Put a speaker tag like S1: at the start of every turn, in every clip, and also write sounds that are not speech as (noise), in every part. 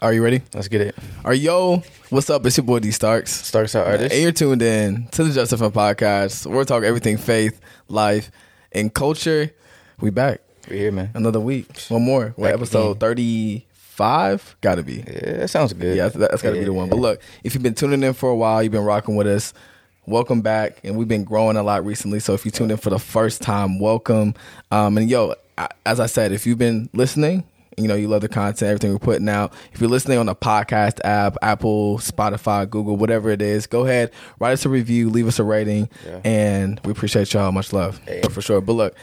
S1: Are you ready?
S2: Let's get it.
S1: Are yo, what's up? It's your boy D Starks.
S2: Starks our artist.
S1: And you're tuned in to the Justify Podcast. We're talking everything faith, life, and culture. We back.
S2: We're here, man.
S1: Another week. One more. What, episode 35? Gotta be.
S2: Yeah, that sounds good.
S1: Yeah, that- that's got to be the one. But look, if you've been tuning in for a while, you've been rocking with us. Welcome back, and we've been growing a lot recently. So if you tuned in for the first time, welcome. Um, and yo, I, as I said, if you've been listening, you know you love the content, everything we're putting out. If you're listening on a podcast app, Apple, Spotify, Google, whatever it is, go ahead, write us a review, leave us a rating,
S2: Yeah.
S1: and we appreciate y'all. Much love
S2: Hey.
S1: for sure. But look,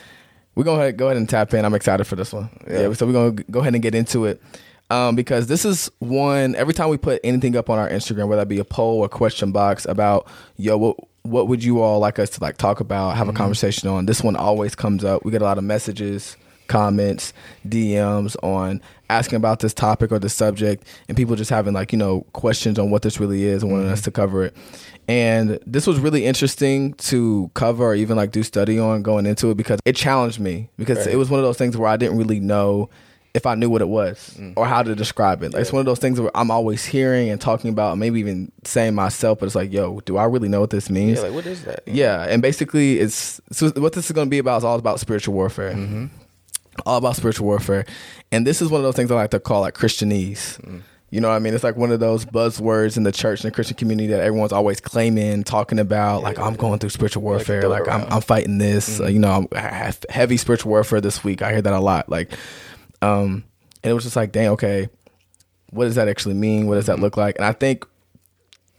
S1: we're gonna go ahead and tap in. I'm excited for this one. Yeah.
S2: Yeah.
S1: so we're gonna go ahead and get into it. Um, because this is one every time we put anything up on our Instagram, whether that be a poll or question box about yo, what what would you all like us to like talk about, have a conversation on? This one always comes up. We get a lot of messages, comments, DMs on asking about this topic or the subject, and people just having like you know questions on what this really is and wanting us mm-hmm. to cover it. And this was really interesting to cover or even like do study on going into it because it challenged me because
S2: Right.
S1: it was one of those things where I didn't really know if I knew what it was mm. or how to describe it. Like, It's one of those things where I'm always hearing and talking about, maybe even saying myself, but it's like, yo, do I really know what this means?
S2: Yeah, like what is that?
S1: Yeah, and basically, it's so what this is going to be about is all about spiritual warfare. Mm-hmm. All about spiritual warfare, and this is one of those things I like to call like Christianese. You know what I mean? It's like one of those buzzwords in the church and the Christian community that everyone's always claiming, talking about. Like I'm going through spiritual warfare.
S2: it
S1: Like, I'm. I'm fighting this. Uh, you know, I have heavy spiritual warfare this week. I hear that a lot. Like, um, and it was just like, dang, okay, what does that actually mean? What does that look like? And I think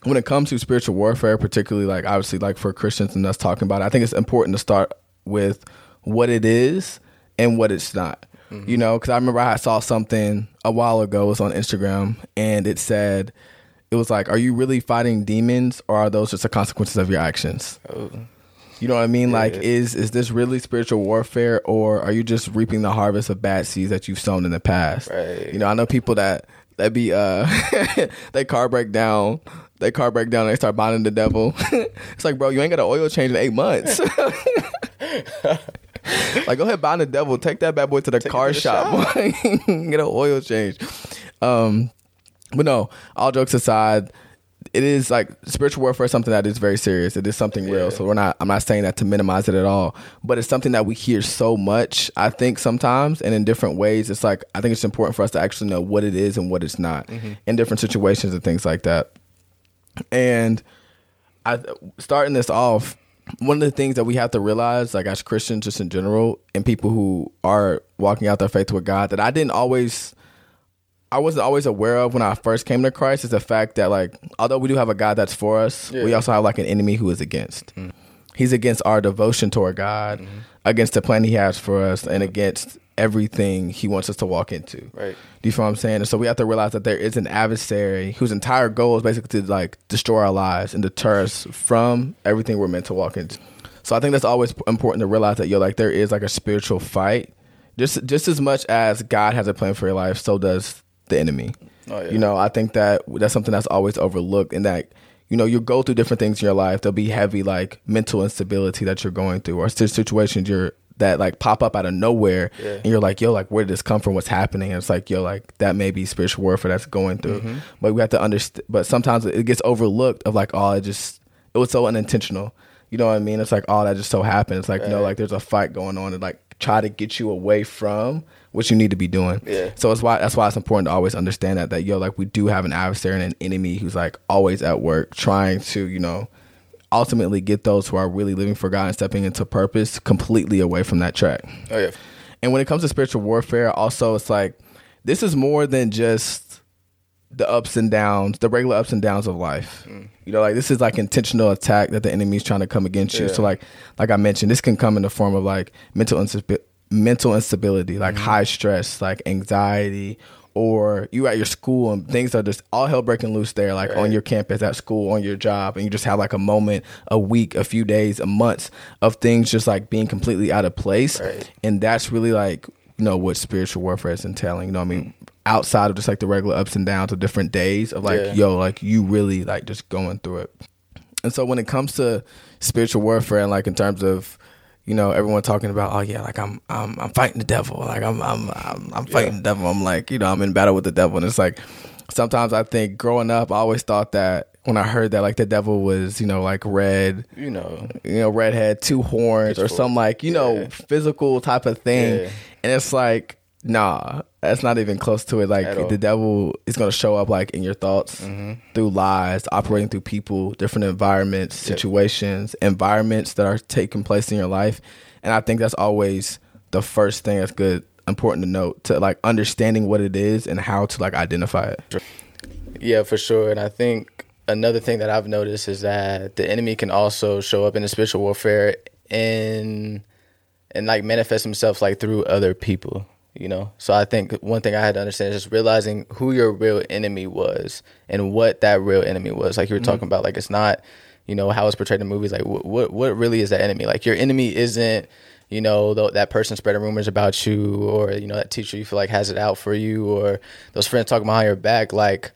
S1: when it comes to spiritual warfare, particularly like obviously like for Christians and us talking about it, I think it's important to start with what it is and what it's not. You know, because I remember I saw something a while ago. It was on Instagram, and it said, "It was like, are you really fighting demons, or are those just the consequences of your actions?"
S2: Oh,
S1: You know what I mean? Like, is is this really spiritual warfare, or are you just reaping the harvest of bad seeds that you've sown in the past?
S2: Right.
S1: You know, I know people that that be uh (laughs) they car break down, they car break down, and they start bonding the devil. (laughs) it's like, bro, you ain't got an oil change in eight months. (laughs) (laughs) like, go ahead, bind the devil, take that bad boy to the car
S2: to the
S1: shop, (laughs) get an oil change. Um, but no, all jokes aside, it is like spiritual warfare is something that is very serious. It is something real.
S2: Yeah.
S1: So we're not I'm not saying that to minimize it at all. But it's something that we hear so much, I think sometimes and in different ways. It's like I think it's important for us to actually know what it is and what it's not in different situations and things like that. And I starting this off, one of the things that we have to realize, like as Christians, just in general, and people who are walking out their faith with God, that I didn't always, I wasn't always aware of when I first came to Christ, is the fact that like, although we do have a God that's for us, we also have like an enemy who is against. Mm. He's against our devotion toward God, mm-hmm. against the plan He has for us, and against everything He wants us to walk into.
S2: right.
S1: Do you feel what I'm saying? And so we have to realize that there is an adversary whose entire goal is basically to like destroy our lives and deter us from everything we're meant to walk into. So I think that's always important to realize that yo, like there is like a spiritual fight. Just just as much as God has a plan for your life, so does the enemy.
S2: Oh, yeah.
S1: You know, I think that that's something that's always overlooked and that you know, you go through different things in your life. There'll be heavy like mental instability that you're going through or situations you're that like pop up out of nowhere
S2: Yeah.
S1: and you're like, yo, like where did this come from? What's happening? And it's like, yo, like that may be spiritual warfare that's going through.
S2: Mm-hmm.
S1: But we have to understand but sometimes it gets overlooked of like, oh, it just it was so unintentional. You know what I mean? It's like, oh, that just so happened. It's like, no, like there's a fight going on and like try to get you away from what you need to be doing.
S2: Yeah.
S1: So it's why that's why it's important to always understand that that yo like we do have an adversary and an enemy who's like always at work trying to you know ultimately get those who are really living for God and stepping into purpose completely away from that track.
S2: Oh yeah.
S1: And when it comes to spiritual warfare, also it's like this is more than just the ups and downs, the regular ups and downs of life. Mm. You know, like this is like intentional attack that the enemy is trying to come against you.
S2: Yeah.
S1: So like like I mentioned, this can come in the form of like mental instabi- mental instability, like mm-hmm. high stress, like anxiety, or you at your school and things are just all hell breaking loose there, like on your campus, at school, on your job, and you just have like a moment, a week, a few days, a month of things just like being completely out of place.
S2: Right.
S1: And that's really like, you know, what spiritual warfare is entailing. You know what I mean? Outside of just like the regular ups and downs of different days of like,
S2: Yeah.
S1: yo, like you really like just going through it. And so when it comes to spiritual warfare and like in terms of, you know, everyone talking about, oh yeah, like I'm I'm I'm fighting the devil. Like I'm I'm I'm, I'm fighting the devil. I'm like, you know, I'm in battle with the devil. And it's like sometimes I think growing up, I always thought that when I heard that like the devil was, you know, like red,
S2: You know.
S1: you know, red had two horns or some like, you know, physical type of thing.
S2: Yeah.
S1: And it's like, nah, that's not even close to it. Like.
S2: Mm-hmm.
S1: the devil is gonna show up like in your thoughts through lies, operating through people, different environments, situations, environments that are taking place in your life. And I think that's always the first thing that's good important to note to like understanding what it is and how to like identify it.
S2: Yeah, for sure. And I think another thing that I've noticed is that the enemy can also show up in the spiritual warfare and and like manifest himself like through other people. You know, so I think one thing I had to understand is just realizing who your real enemy was and what that real enemy was. Like you were mm-hmm. talking about, like it's not, you know, how it's portrayed in movies. Like what what, what really is that enemy? Like your enemy isn't, you know, th- that person spreading rumors about you, or you know that teacher you feel like has it out for you, or those friends talking behind your back. Like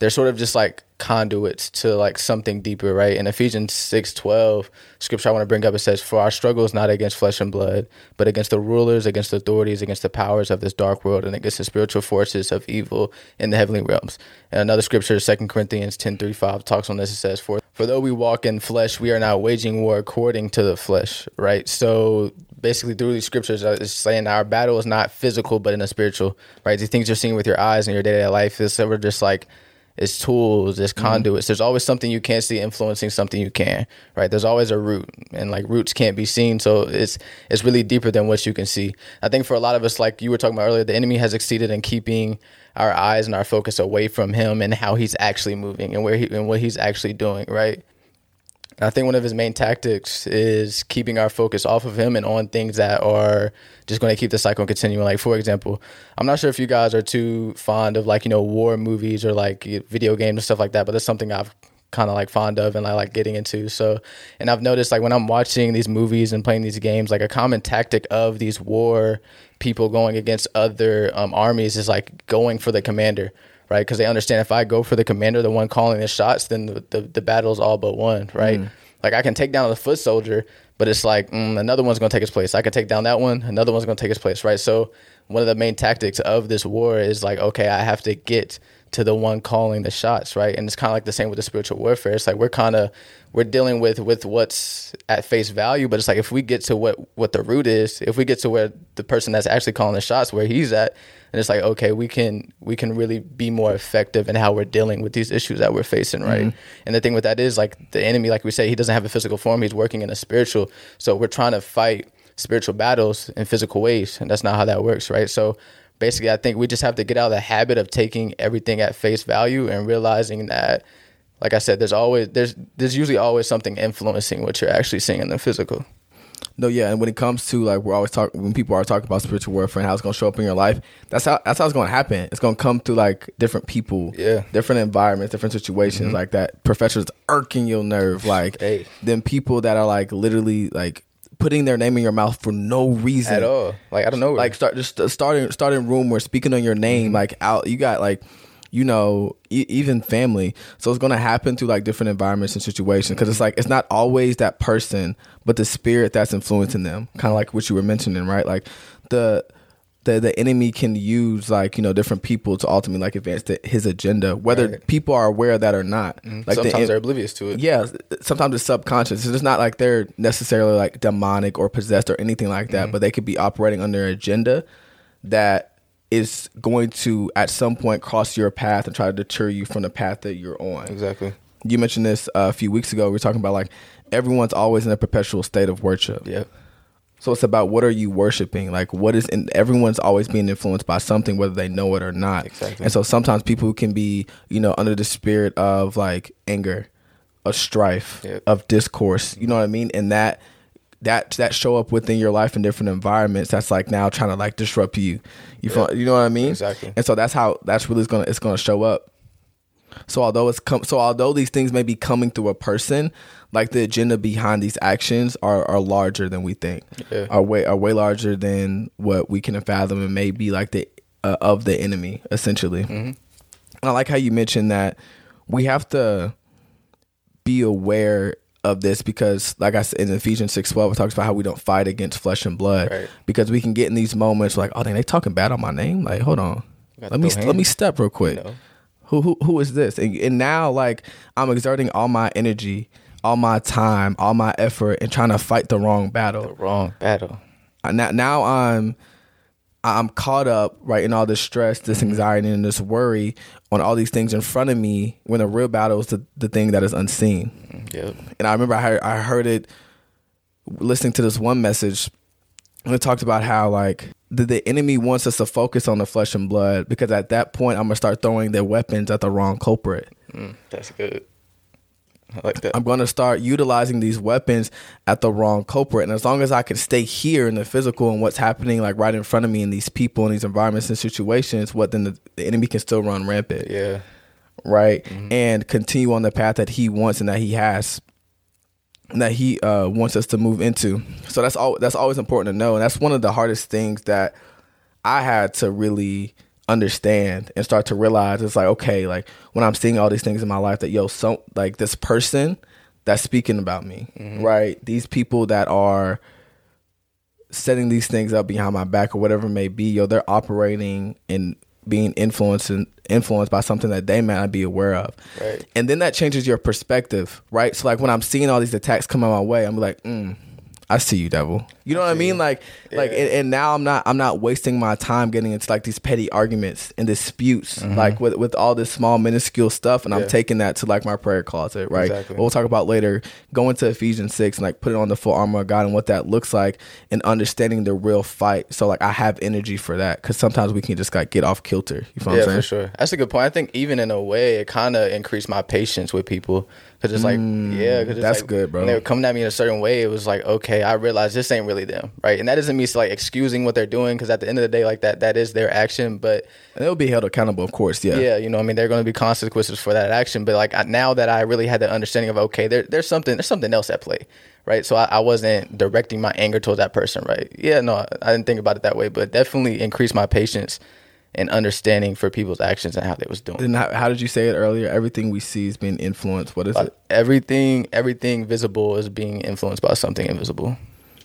S2: they're sort of just like conduits to like something deeper, right? In Ephesians six twelve, scripture I want to bring up, it says, For our struggle is not against flesh and blood, but against the rulers, against the authorities, against the powers of this dark world, and against the spiritual forces of evil in the heavenly realms. And another scripture, Second Corinthians ten thirty five, talks on this. It says, For for though we walk in flesh, we are not waging war according to the flesh, right? So basically through these scriptures uh, it's saying our battle is not physical but in a spiritual right these things you're seeing with your eyes in your day-to-day life is ever just like it's tools, it's mm-hmm. conduits. There's always something you can't see influencing something you can, right? There's always a root, and like roots can't be seen, so it's it's really deeper than what you can see. I think for a lot of us, like you were talking about earlier, the enemy has exceeded in keeping our eyes and our focus away from him and how he's actually moving and where he and what he's actually doing, right? I think one of his main tactics is keeping our focus off of him and on things that are just going to keep the cycle continuing. Like, for example, I'm not sure if you guys are too fond of like, you know, war movies or like video games and stuff like that, but that's something I've kind of like fond of and I like getting into. So, and I've noticed like when I'm watching these movies and playing these games, like a common tactic of these war people going against other um, armies is like going for the commander right? Because they understand if I go for the commander, the one calling the shots, then the, the, the battle's all but won, right? Like I can take down the foot soldier, but it's like mm, another one's going to take his place. I can take down that one, another one's going to take his place, right? So one of the main tactics of this war is like, okay, I have to get to the one calling the shots, right? And it's kind of like the same with the spiritual warfare. It's like we're kind of we're dealing with with what's at face value, but it's like if we get to what what the root is, if we get to where the person that's actually calling the shots where he's at, and it's like okay, we can we can really be more effective in how we're dealing with these issues that we're facing, right? Mm-hmm. And the thing with that is like the enemy, like we say, he doesn't have a physical form; he's working in a spiritual. So we're trying to fight spiritual battles in physical ways, and that's not how that works, right? So basically i think we just have to get out of the habit of taking everything at face value and realizing that like i said there's always there's there's usually always something influencing what you're actually seeing in the physical
S1: No, yeah, and when it comes to like we're always talking when people are talking about spiritual warfare and how it's gonna show up in your life, that's how that's how it's gonna happen. It's gonna come through like different people,
S2: Yeah.
S1: different environments, different situations like that. Professors irking your nerve, (laughs) like
S2: Hey.
S1: then people that are like literally like putting their name in your mouth for no reason
S2: at all like i don't know
S1: like start just starting starting rumors speaking on your name
S2: Mm-hmm.
S1: like out you got like you know e- even family. So it's going to happen through like different environments and situations because it's like it's not always that person but the spirit that's influencing them kind of like what you were mentioning right? Like the the the enemy can use like you know different people to ultimately like advance the, his agenda whether
S2: Right.
S1: people are aware of that or not. Mm-hmm. Like
S2: sometimes
S1: en-
S2: they're oblivious to it.
S1: Yeah, sometimes it's subconscious. It's not like they're necessarily like demonic or possessed or anything like that, mm-hmm. but they could be operating under an agenda that is going to at some point cross your path and try to deter you from the path that you're on.
S2: exactly
S1: You mentioned this uh, a few weeks ago. We were talking about like everyone's always in a perpetual state of worship.
S2: Yeah.
S1: So it's about what are you worshiping? Like what is and everyone's always being influenced by something whether they know it or not.
S2: Exactly.
S1: And so sometimes people can be, you know, under the spirit of like anger, of strife,
S2: Yep.
S1: of discourse, you know what I mean? And that that that show up within your life in different environments that's like now trying to like disrupt you. You feel, you know what I mean?
S2: Exactly.
S1: And so that's how that's really to it's to show up. So although it's come, so although these things may be coming through a person, like the agenda behind these actions are are larger than we think.
S2: Yeah.
S1: Are way are way larger than what we can fathom, and may be like the uh, of the enemy essentially. And I like how you mentioned that we have to be aware of this because, like I said in Ephesians six twelve, it talks about how we don't fight against flesh and blood
S2: Right.
S1: because we can get in these moments like, oh, dang, they talking bad on my name. Like, hold on, let me
S2: throw
S1: let me step real quick? Who who who is this? And, and now like I'm exerting all my energy, all my time, all my effort, and trying to fight the wrong battle.
S2: The wrong battle.
S1: Uh, Now now I'm I'm caught up right in all this stress, this anxiety, and this worry on all these things in front of me. When the real battle is the, the thing that is unseen.
S2: Yep.
S1: And I remember I heard, I heard it listening to this one message and it talked about how like the, the enemy wants us to focus on the flesh and blood because at that point I'm gonna start throwing their weapons at the wrong culprit.
S2: Mm, that's good. I like that.
S1: I'm gonna start utilizing these weapons at the wrong culprit. And as long as I can stay here in the physical and what's happening like right in front of me in these people and these environments and situations, what then the, the enemy can still run rampant.
S2: yeah.
S1: right? And continue on the path that he wants and that he has that he uh, wants us to move into. So that's all that's always important to know. And that's one of the hardest things that I had to really understand and start to realize it's like, okay, like when I'm seeing all these things in my life that yo, so like this person that's speaking about me, right? These people that are setting these things up behind my back or whatever it may be, yo, they're operating and being influenced and influenced by something that they may not be aware of.
S2: Right.
S1: And then that changes your perspective, right? So like when I'm seeing all these attacks come my way, I'm like, mm, I see you, devil. You know what I mean? Like, like, and, and now I'm not, I'm not wasting my time getting into like these petty arguments and disputes, like with with all this small minuscule stuff, and I'm
S2: Mm-hmm.
S1: Taking that to like my prayer closet, right?
S2: Exactly.
S1: We'll talk about later. Go into Ephesians six and like put it on the full armor of God and what that looks like, and understanding the real fight. So like I have energy for that because sometimes we can just like get off kilter. You feel
S2: yeah,
S1: what I'm saying?
S2: for sure. That's a good point. I think even in a way, it kind of increased my patience with people because it's like, yeah, because
S1: Mm, that's good, bro.
S2: When they were coming at me in a certain way, it was like, okay, I realize this ain't really them, right? And that doesn't mean like excusing what they're doing because at the end of the day, like that, that is their action. But
S1: And they'll be held accountable, of course. Yeah.
S2: yeah, you know, I mean, there are going to be consequences for that action. But like I, now that I really had the understanding of okay, there, there's something, there's something else at play, right? So I, I wasn't directing my anger towards that person, right? Yeah, no, I, I didn't think about it that way, but definitely increased my patience and understanding for people's actions and how they was doing.
S1: Then how, how did you say it earlier? Everything we see is being influenced. What is it?
S2: everything everything visible is being influenced by something invisible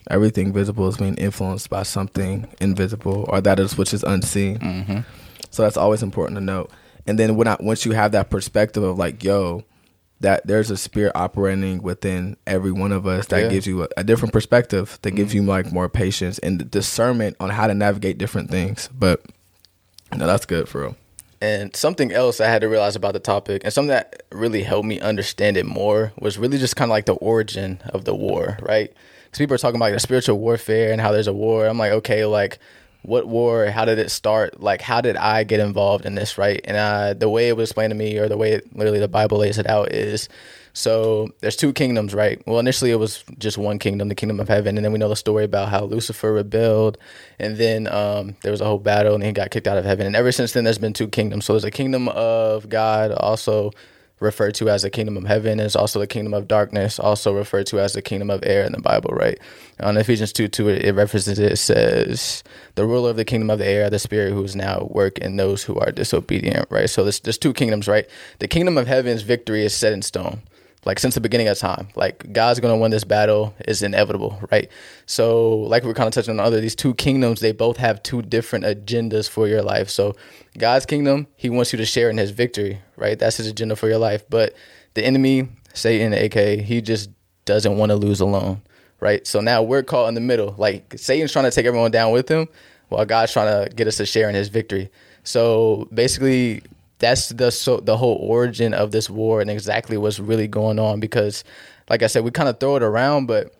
S1: Everything visible is being influenced by something invisible, or that is which is unseen.
S2: Mm-hmm.
S1: So that's always important to note. And then when I, once you have that perspective of like, yo, that there's a spirit operating within every one of us that
S2: Yeah. Mm-hmm.
S1: gives you a, a different perspective, that gives you like more patience and discernment on how to navigate different things. But no, that's good for real.
S2: and something else i had to realize about the topic and something that really helped me understand it more was really just kind of like the origin of the war right because people are talking about like, the spiritual warfare and how there's a war i'm like okay like what war how did it start? Like how did i get involved in this right? And uh, the way it was explained to me or the way it, literally the bible lays it out is so there's two kingdoms right? Well initially it was just one kingdom the kingdom of heaven and then we know the story about how lucifer rebelled and then um, there was a whole battle and he got kicked out of heaven. And ever since then there's been two kingdoms. So there's a kingdom of god also referred to as the kingdom of heaven. There's also the kingdom of darkness, also referred to as the kingdom of air in the Bible, right? On Ephesians 2 2, it, it references it, it says, The ruler of the kingdom of the air, the spirit who is now at work in those who are disobedient, right? So there's, there's two kingdoms, right? The kingdom of heaven's victory is set in stone. Like since the beginning of time, like God's gonna win this battle is inevitable, right? So, like we are kind of touching on other these two kingdoms, they both have two different agendas for your life. So, God's kingdom, He wants you to share in His victory, right? That's His agenda for your life. But the enemy, Satan, aka, he just doesn't want to lose alone, right? So now we're caught in the middle. Like Satan's trying to take everyone down with him, while God's trying to get us to share in His victory. So basically, that's the so the whole origin of this war and exactly what's really going on. Because, like I said, we kind of throw it around, but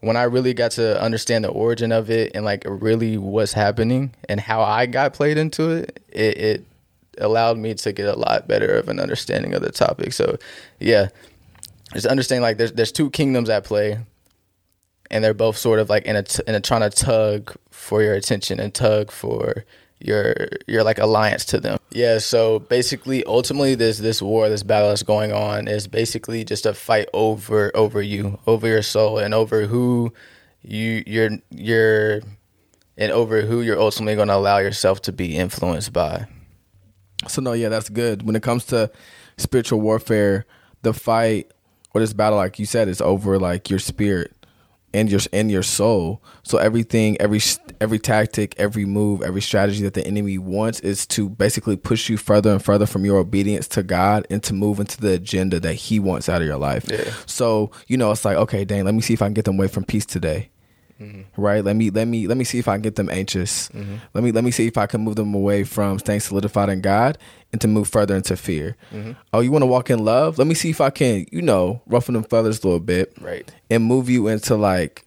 S2: when I really got to understand the origin of it and like really what's happening and how I got played into it, it, it allowed me to get a lot better of an understanding of the topic. So, yeah, just understanding like there's there's two kingdoms at play, and they're both sort of like in a t- in a trying to tug for your attention and tug for your your like alliance to them. Yeah, so basically ultimately this this war, this battle that's going on is basically just a fight over over you, over your soul and over who you you're you're and over who you're ultimately going to allow yourself to be influenced by.
S1: So no, yeah, that's good. When it comes to spiritual warfare, the fight or this battle, like you said, is over like your spirit, and your and your soul. So everything, every every tactic, every move, every strategy that the enemy wants is to basically push you further and further from your obedience to God and to move into the agenda that He wants out of your life.
S2: Yeah.
S1: So you know, it's like, okay, dang, let me see if I can get them away from peace today.
S2: Mm-hmm.
S1: Right. Let me let me let me see if I can get them anxious.
S2: Mm-hmm.
S1: Let me let me see if I can move them away from staying solidified in God and to move further into fear.
S2: Mm-hmm.
S1: Oh, you want to walk in love? Let me see if I can, you know, ruffle them feathers a little bit
S2: Right.
S1: and move you into like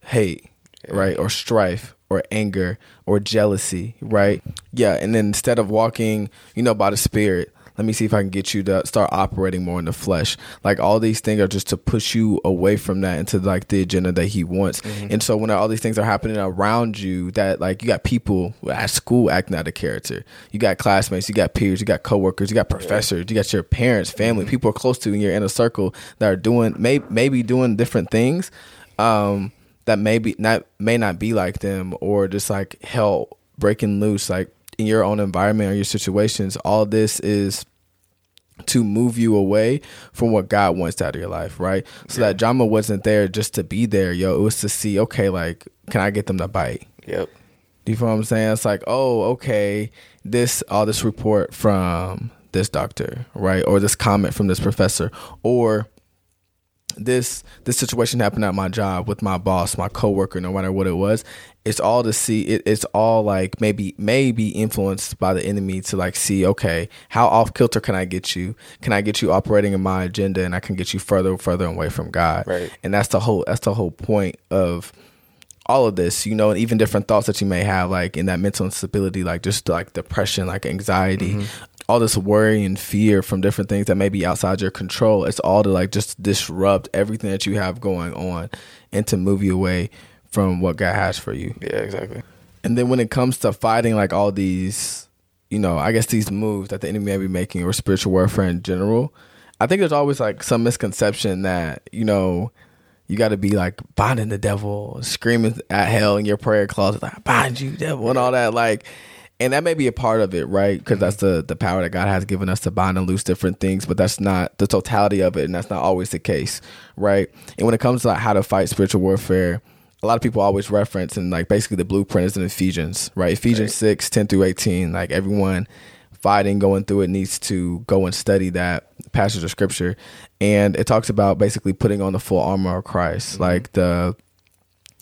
S1: hate, right? Or strife or anger or jealousy, right? Yeah. And then instead of walking, you know, by the spirit, let me see if I can get you to start operating more in the flesh. Like all these things are just to push you away from that into like the agenda that he wants. And so when all these things are happening around you, that like you got people at school acting out of character, you got classmates, you got peers, you got coworkers, you got professors, you got your parents, family, people are close to you you're in your inner circle that are doing may maybe doing different things. Um, that maybe not may not be like them or just like hell breaking loose like in your own environment or your situations all this is to move you away from what God wants out of your life, right? So that drama wasn't there just to be there, yo. It was to see, okay, like, can I get them to bite?
S2: Yep.
S1: Do you feel what I'm saying? It's like, oh, okay, this all this report from this doctor, right? Or this comment from this professor, or this this situation happened at my job with my boss, my coworker, no matter what it was. It's all to see. It, it's all like maybe maybe influenced by the enemy to like see. Okay, how off kilter can I get you? Can I get you operating in my agenda, and I can get you further further away from God?
S2: Right.
S1: And that's the whole that's the whole point of all of this, you know, and even different thoughts that you may have, like in that mental instability, like just like depression, like anxiety, mm-hmm. all this worry and fear from different things that may be outside your control. It's all to like just disrupt everything that you have going on and to move you away from what God has for you.
S2: Yeah, exactly.
S1: And then when it comes to fighting like all these, you know, I guess these moves that the enemy may be making or spiritual warfare in general, I think there's always like some misconception that, you know, you got to be like binding the devil, screaming at hell in your prayer closet, like, bind you, devil, and all that. Like, and that may be a part of it, right? Because that's the the power that God has given us to bind and loose different things, but that's not the totality of it, and that's not always the case, right? And when it comes to like how to fight spiritual warfare, a lot of people always reference and like basically the blueprint is in Ephesians, right? Ephesians
S2: Right.
S1: 6, 10 through 18. Like everyone fighting, going through it needs to go and study that passage of scripture. And it talks about basically putting on the full armor of Christ, mm-hmm. like the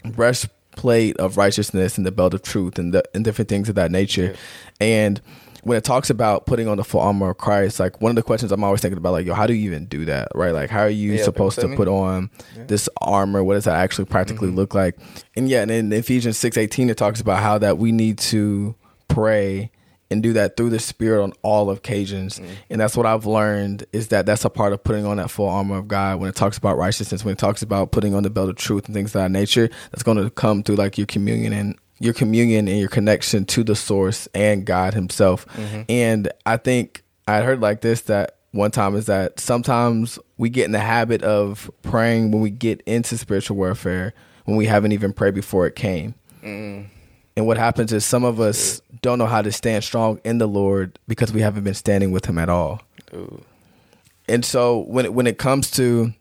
S1: breastplate of righteousness and the belt of truth and, the, and different things of that nature. And when it talks about putting on the full armor of Christ, like one of the questions I'm always thinking about, like, yo, how do you even do that, right? Like, how are you
S2: Yeah,
S1: supposed to put on this armor? What does that actually practically
S2: Mm-hmm.
S1: look like? And yeah, and in Ephesians six eighteen, it talks about how that we need to pray and do that through the Spirit on all occasions.
S2: Mm-hmm.
S1: And that's what I've learned is that that's a part of putting on that full armor of God. When it talks about righteousness, when it talks about putting on the belt of truth and things of that nature, that's going to come through like your communion and your communion and your connection to the source and God Himself. Mm-hmm. And I think I heard like this that one time is that sometimes we get in the habit of praying when we get into spiritual warfare when we haven't even prayed before it came. Mm-hmm. And what happens is some of us don't know how to stand strong in the Lord because we haven't been standing with Him at all.
S2: Ooh.
S1: And so when it, when it comes to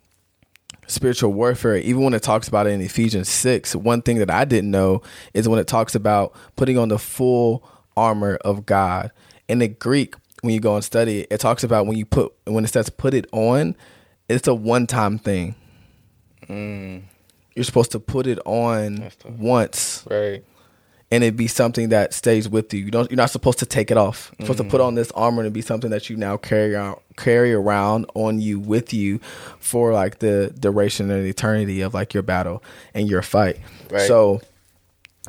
S1: spiritual warfare, even when it talks about it in Ephesians six, one thing that I didn't know is when it talks about putting on the full armor of God. In the Greek, when you go and study it, it talks about when you put when it says put it on, it's a one time thing. Mm. You're supposed to put it on once
S2: Right.
S1: And it be something that stays with you. You don't. You're not supposed to take it off. You're supposed to put mm. on this armor and be something that you now carry out, carry around on you with you for like the duration and eternity of like your battle and your fight.
S2: Right.
S1: So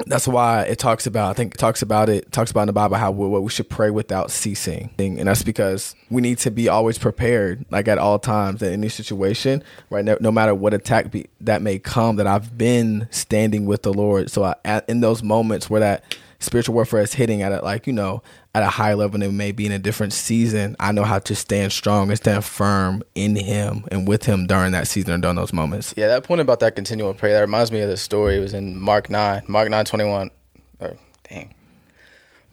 S1: that's why it talks about. I think it talks about it talks about in the Bible how we, we should pray without ceasing, and that's because we need to be always prepared, like at all times in any situation, right? No, no matter what attack be, that may come, that I've been standing with the Lord. So I, in those moments where that spiritual warfare is hitting at it, like you know, at a high level, and it may be in a different season. I know how to stand strong and stand firm in Him and with Him during that season and during those moments.
S2: Yeah, that point about that continual prayer, that reminds me of the story. It was in Mark 9, Mark 9 21. Or, dang.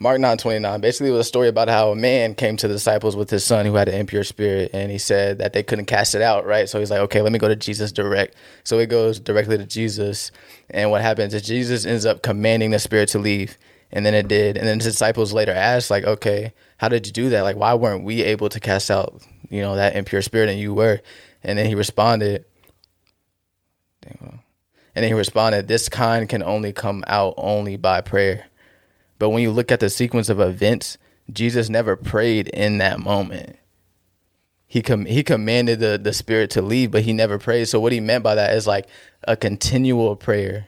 S2: Mark nine twenty nine. Basically, it was a story about how a man came to the disciples with his son who had an impure spirit, and he said that they couldn't cast it out. Right, so he's like, okay, let me go to Jesus direct. So he goes directly to Jesus, and what happens is Jesus ends up commanding the spirit to leave, and then it did. And then the disciples later asked, like, okay, how did you do that? Like, why weren't we able to cast out, you know, that impure spirit, and you were? And then he responded, and then he responded, this kind can only come out only by prayer. But when you look at the sequence of events, Jesus never prayed in that moment. He com- he commanded the, the spirit to leave, but he never prayed. So what he meant by that is like a continual prayer,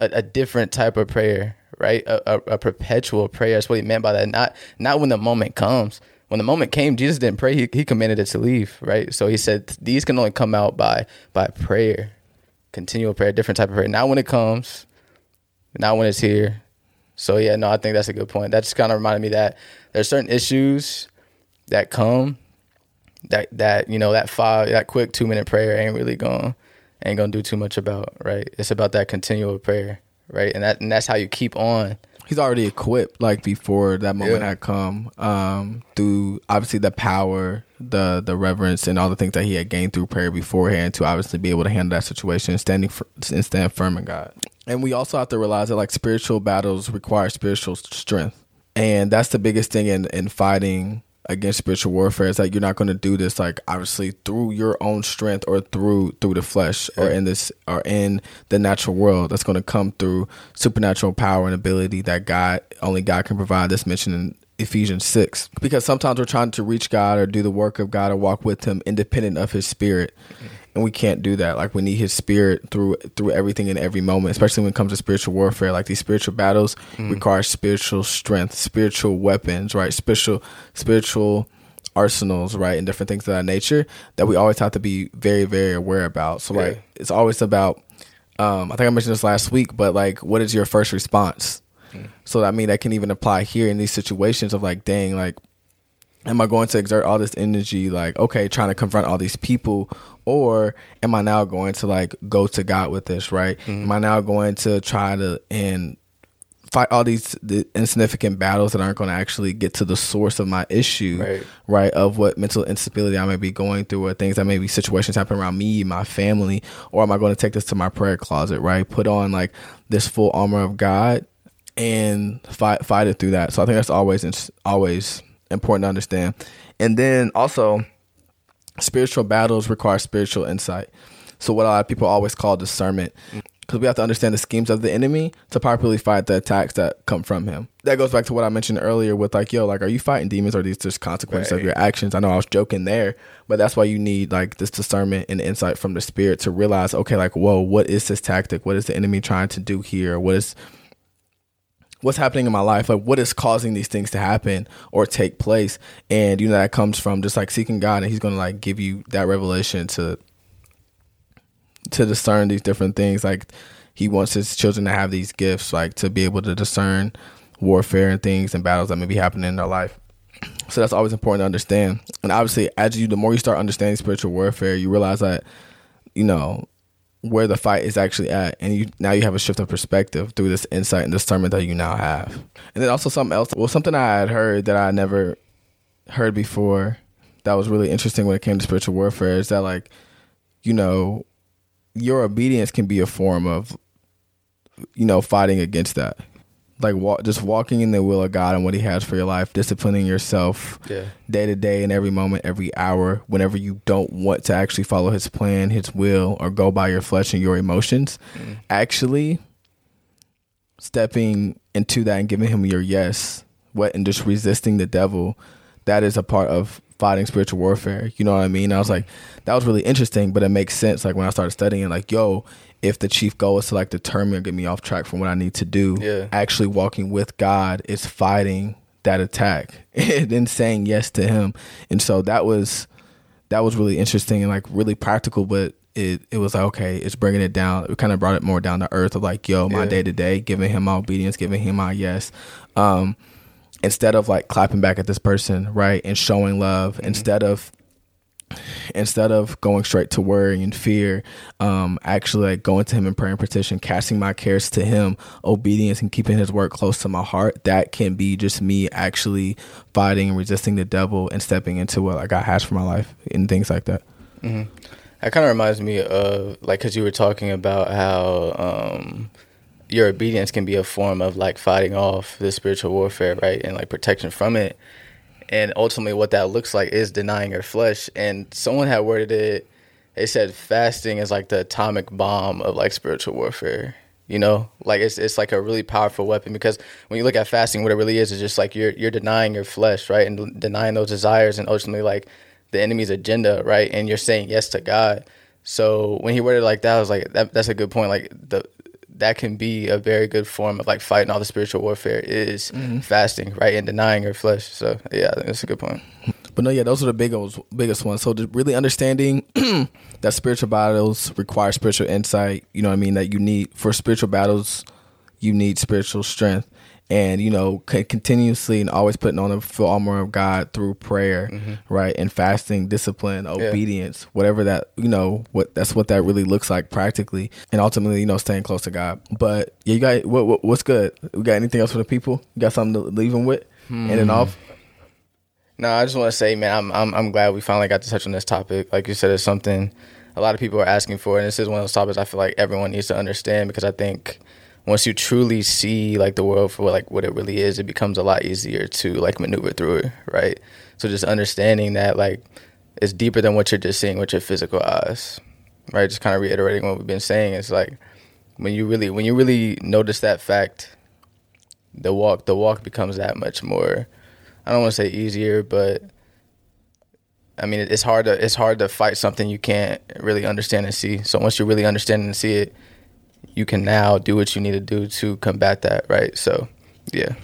S2: a, a different type of prayer, right? A, a, a perpetual prayer. That's what he meant by that. Not not when the moment comes. When the moment came, Jesus didn't pray. He, he commanded it to leave, right? So he said these can only come out by by prayer, continual prayer, different type of prayer. Not when it comes, not when it's here, so yeah, no, I think that's a good point. That just kind of reminded me that there's certain issues that come that that you know that five that quick two minute prayer ain't really going ain't gonna do too much about right. It's about that continual prayer, right? And that and that's how you keep on.
S1: He's already equipped like before that moment
S2: Yeah.
S1: had come. Um, through obviously the power, the the reverence, and all the things that he had gained through prayer beforehand to obviously be able to handle that situation, standing fir- and stand firm in God. And we also have to realize that like spiritual battles require spiritual strength, and that's the biggest thing in in fighting against spiritual warfare is that you're not going to do this like obviously through your own strength or through through the flesh or in this or in the natural world that's going to come through supernatural power and ability that God only God can provide. That's mentioned in Ephesians 6 because sometimes we're trying to reach God or do the work of God or walk with him independent of his spirit mm-hmm. And we can't do that. Like we need his spirit through through everything in every moment especially when it comes to spiritual warfare. Like these spiritual battles require spiritual strength spiritual weapons right? Spiritual spiritual arsenals right? And different things of that nature that we always have to be very very aware about. So like
S2: Yeah.
S1: it's always about um i think i mentioned this last week but like what is your first response? So i mean that can even apply here in these situations of like dang like am I going to exert all this energy, like, okay, trying to confront all these people, or am I now going to like go to God with this, right? Mm-hmm. Am I now going to try to and fight all these the insignificant battles that aren't going to actually get to the source of my issue,
S2: Right.
S1: right? Of what mental instability I may be going through, or things that maybe situations happen around me, my family, or am I going to take this to my prayer closet, right? Put on like this full armor of God and fight fight it through that. So I think that's always always important to understand. And then also, spiritual battles require spiritual insight. So what a lot of people always call discernment. Because we have to understand the schemes of the enemy to properly fight the attacks that come from him. That goes back to what I mentioned earlier with like, yo, like, are you fighting demons or are these just consequences of your actions? I know I was joking there, but that's why you need like this discernment and insight from the spirit to realize, okay, like, whoa, what is this tactic? What is the enemy trying to do here? What is what's happening in my life like what is causing these things to happen or take place? And you know that comes from just like seeking god and he's gonna like give you that revelation to to discern these different things. Like he wants his children to have these gifts like to be able to discern warfare and things and battles that may be happening in their life. So that's always important to understand. And obviously as you the more you start understanding spiritual warfare you realize that you know where the fight is actually at and you now you have a shift of perspective through this insight and discernment that you now have. And then also something else well something i had heard that i never heard before that was really interesting when it came to spiritual warfare is that like you know your obedience can be a form of you know fighting against that like wa- just walking in the will of god and what he has for your life disciplining yourself day to day and every moment, every hour, whenever you don't want to actually follow his plan, his will, or go by your flesh and your emotions, mm. actually stepping into that and giving him your yes, what and just resisting the devil, that is a part of fighting spiritual warfare. You know what I mean? I was like, that was really interesting, but it makes sense. Like when I started studying, like, yo, if the chief goal is to like deter me or get me off track from what I need to do,
S2: Yeah.
S1: actually walking with God is fighting that attack (laughs) and then saying yes to him. And so that was that was really interesting and like really practical, but it it was like okay, it's bringing it down. It kind of brought it more down to earth of like, yo, my day to day, giving him my obedience, giving him my yes. Um instead of like clapping back at this person, right? And showing love, instead of instead of going straight to worry and fear, um, actually like going to him in prayer and petition, casting my cares to him, obedience and keeping his word close to my heart, that can be just me actually fighting and resisting the devil and stepping into what like got has for my life and things like that.
S2: Mm-hmm. That kind of reminds me of like because you were talking about how um, your obedience can be a form of like fighting off the spiritual warfare, right, and like protection from it. And ultimately what that looks like is denying your flesh. And someone had worded it they said fasting is like the atomic bomb of like spiritual warfare you know? Like it's it's like a really powerful weapon because when you look at fasting what it really is is just like you're you're denying your flesh right and denying those desires and ultimately like the enemy's agenda right and you're saying yes to god. So when he worded it like that i was like that, that's a good point. Like the that can be a very good form of like fighting all the spiritual warfare is mm-hmm. fasting, right, and denying your flesh. So yeah, that's a good point.
S1: But no, yeah, those are the biggest biggest ones. So really understanding (clears throat) that spiritual battles require spiritual insight. You know what I mean? That you need for spiritual battles, you need spiritual strength and you know continuously and always putting on the full armor of God through prayer, mm-hmm. right, and fasting, discipline, obedience, yeah. whatever that you know what that's what that really looks like practically, and ultimately you know staying close to God. But yeah, you got what, what what's good? We got anything else for the people? You got something to leave them with? Hmm. And off.
S2: No, I just want to say, man, I'm, I'm I'm glad we finally got to touch on this topic. Like you said, it's something a lot of people are asking for, and this is one of those topics I feel like everyone needs to understand because I think once you truly see like the world for like what it really is, it becomes a lot easier to like maneuver through it, right? So just understanding that like it's deeper than what you're just seeing with your physical eyes, right? Just kind of reiterating what we've been saying. It's like when you really when you really notice that fact, the walk the walk becomes that much more. I don't want to say easier, but I mean it's hard to it's hard to fight something you can't really understand and see. So once you really understand and see it you can now do what you need to do to combat that, right? So, yeah.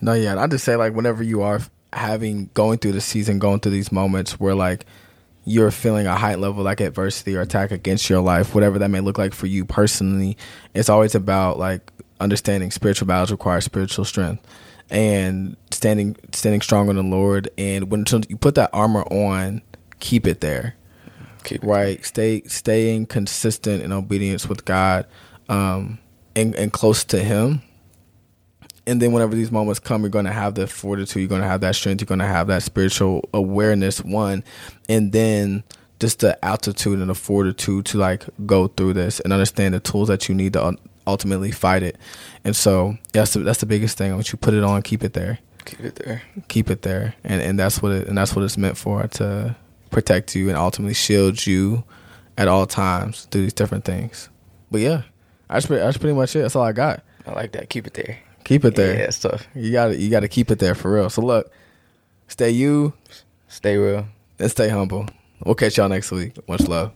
S1: No, yeah. I just say like whenever you are having going through the season, going through these moments where like you're feeling a high level like adversity or attack against your life, whatever that may look like for you personally, it's always about like understanding spiritual battles require spiritual strength and standing standing strong in the Lord. And when you put that armor on, keep it there. Keep right. Stay staying consistent in obedience with God, um, and, and close to Him. And then whenever these moments come, you're going to have the fortitude. You're going to have that strength. You're going to have that spiritual awareness. One, and then just the altitude and the fortitude to like go through this and understand the tools that you need to ultimately fight it. And so that's the, that's the biggest thing. Once you put it on, keep it there.
S2: Keep it there.
S1: Keep it there. And and that's what it and that's what it's meant for to protect you and ultimately shield you at all times through these different things. But yeah, that's pretty, that's pretty much it. That's all I got.
S2: I like that. Keep it there.
S1: Keep it there.
S2: Yeah, it's tough.
S1: You got to you got to keep it there for real. So look, stay you,
S2: stay real,
S1: and stay humble. We'll catch y'all next week. Much love.